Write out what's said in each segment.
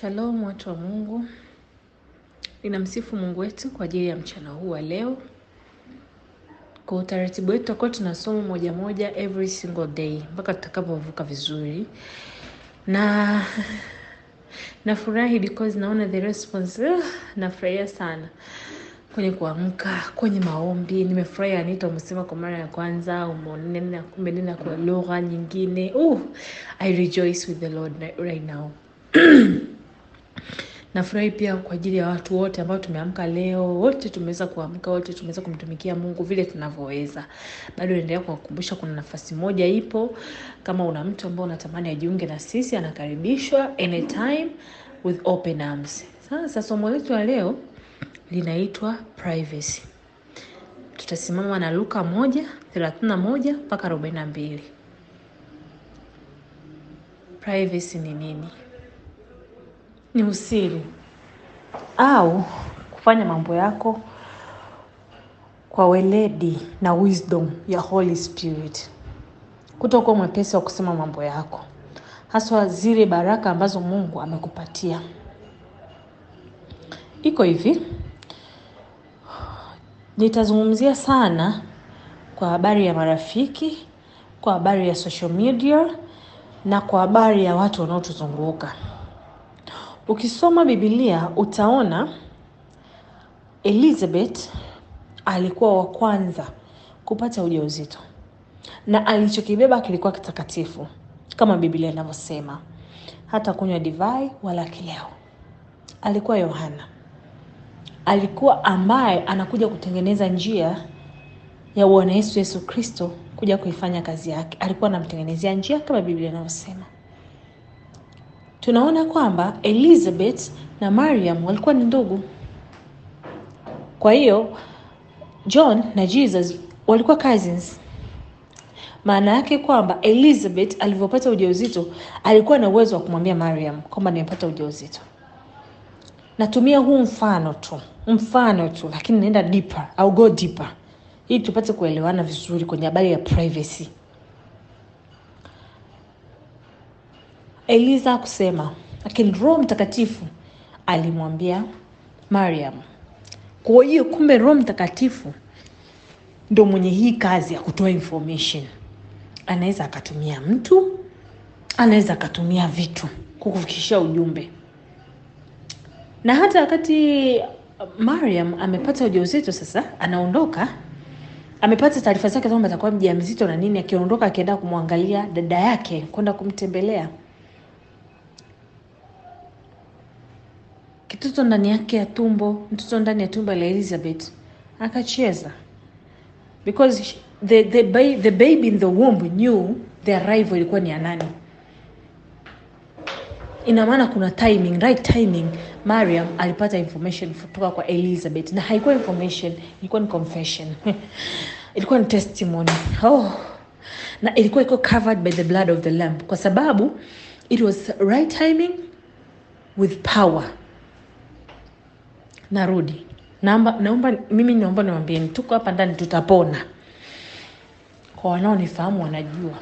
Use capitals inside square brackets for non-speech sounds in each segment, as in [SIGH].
Shalom watu wa Mungu, ninamsifu Mungu wetu kwa ajili ya mchana huu wa leo. Kwa utaratibu wetu tutakuwa tunasoma moja moja every single day mpaka tutakapovuka vizuri, na [LAUGHS] nafurahi because naona the response. Nafurahia sana kwenye kuamka, kwenye maombi. Nimefurahi Anita, umesema kwa mara ya kwanza, umenena kwa lugha nyingine. Uh, I rejoice with the Lord right now. [CLEARS THROAT] Nafurahi pia kwa ajili ya watu wote ambao tumeamka leo, wote tumeweza kuamka, wote tumeweza kumtumikia Mungu vile tunavyoweza. Bado naendelea kuwakumbusha kuna nafasi moja ipo. Kama una mtu ambao unatamani ajiunge na sisi, anakaribishwa anytime with open arms. Sasa somo letu la leo linaitwa privacy. Tutasimama na Luka moja thelathini na moja mpaka arobaini na mbili. Privacy ni nini? Ni usiri au kufanya mambo yako kwa weledi na wisdom ya Holy Spirit, kutokuwa mwepesi wa kusema mambo yako, haswa zile baraka ambazo Mungu amekupatia. Iko hivi, nitazungumzia sana kwa habari ya marafiki, kwa habari ya social media na kwa habari ya watu wanaotuzunguka. Ukisoma Biblia utaona Elizabeth alikuwa wa kwanza kupata ujauzito na alichokibeba kilikuwa kitakatifu kama Biblia inavyosema, hata kunywa divai wala kileo. Alikuwa Yohana, alikuwa ambaye anakuja kutengeneza njia ya Bwana Yesu Yesu Kristo kuja kuifanya kazi yake. Alikuwa anamtengenezea njia kama Biblia inavyosema. Tunaona kwamba Elizabeth na Mariam walikuwa ni ndugu. Kwa hiyo John na Jesus walikuwa cousins. Maana yake kwamba Elizabeth alivyopata ujauzito alikuwa na uwezo wa kumwambia Mariam kwamba nimepata ujauzito. Natumia huu mfano tu, mfano tu, lakini naenda deeper au go deeper ili tupate kuelewana vizuri kwenye habari ya privacy. Eliza kusema, lakini Roho Mtakatifu alimwambia Mariam. Kwa hiyo kumbe Roho Mtakatifu ndo mwenye hii kazi ya kutoa information. Anaweza akatumia mtu, anaweza akatumia vitu kukufikishia ujumbe. Na hata wakati Mariam amepata ujauzito, sasa anaondoka, amepata taarifa zake kwamba atakuwa mjamzito na nini, akiondoka akienda kumwangalia dada yake, kwenda kumtembelea kitoto ndani yake ya tumbo, mtoto ndani ya tumbo la Elizabeth akacheza, because the, the, the baby in the womb knew the arrival ilikuwa ni ya nani. Ina maana kuna timing, right timing. Mariam alipata information kutoka kwa Elizabeth, na haikuwa information, ilikuwa ni confession [LAUGHS] ilikuwa ni testimony oh. Na ilikuwa iko covered by the blood of the lamb, kwa sababu it was right timing with power Narudi, naomba naomba mimi naomba niwambieni, tuko hapa ndani, tutapona. Kwa wanaonifahamu wanajua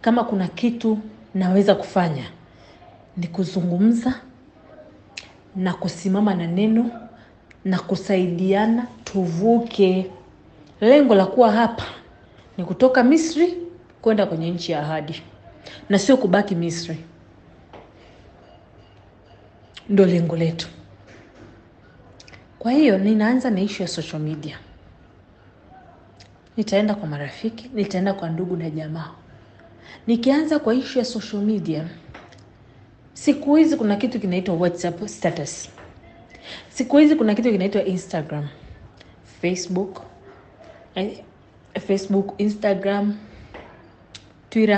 kama kuna kitu naweza kufanya ni kuzungumza na kusimama na neno na kusaidiana tuvuke. Lengo la kuwa hapa ni kutoka Misri kwenda kwenye nchi ya ahadi na sio kubaki Misri ndo lengo letu. Kwa hiyo ninaanza na ishu ya social media, nitaenda kwa marafiki, nitaenda kwa ndugu na jamaa. Nikianza kwa ishu ya social media, siku hizi kuna kitu kinaitwa WhatsApp status, siku hizi kuna kitu kinaitwa Instagram, Facebook, eh, Facebook, Instagram,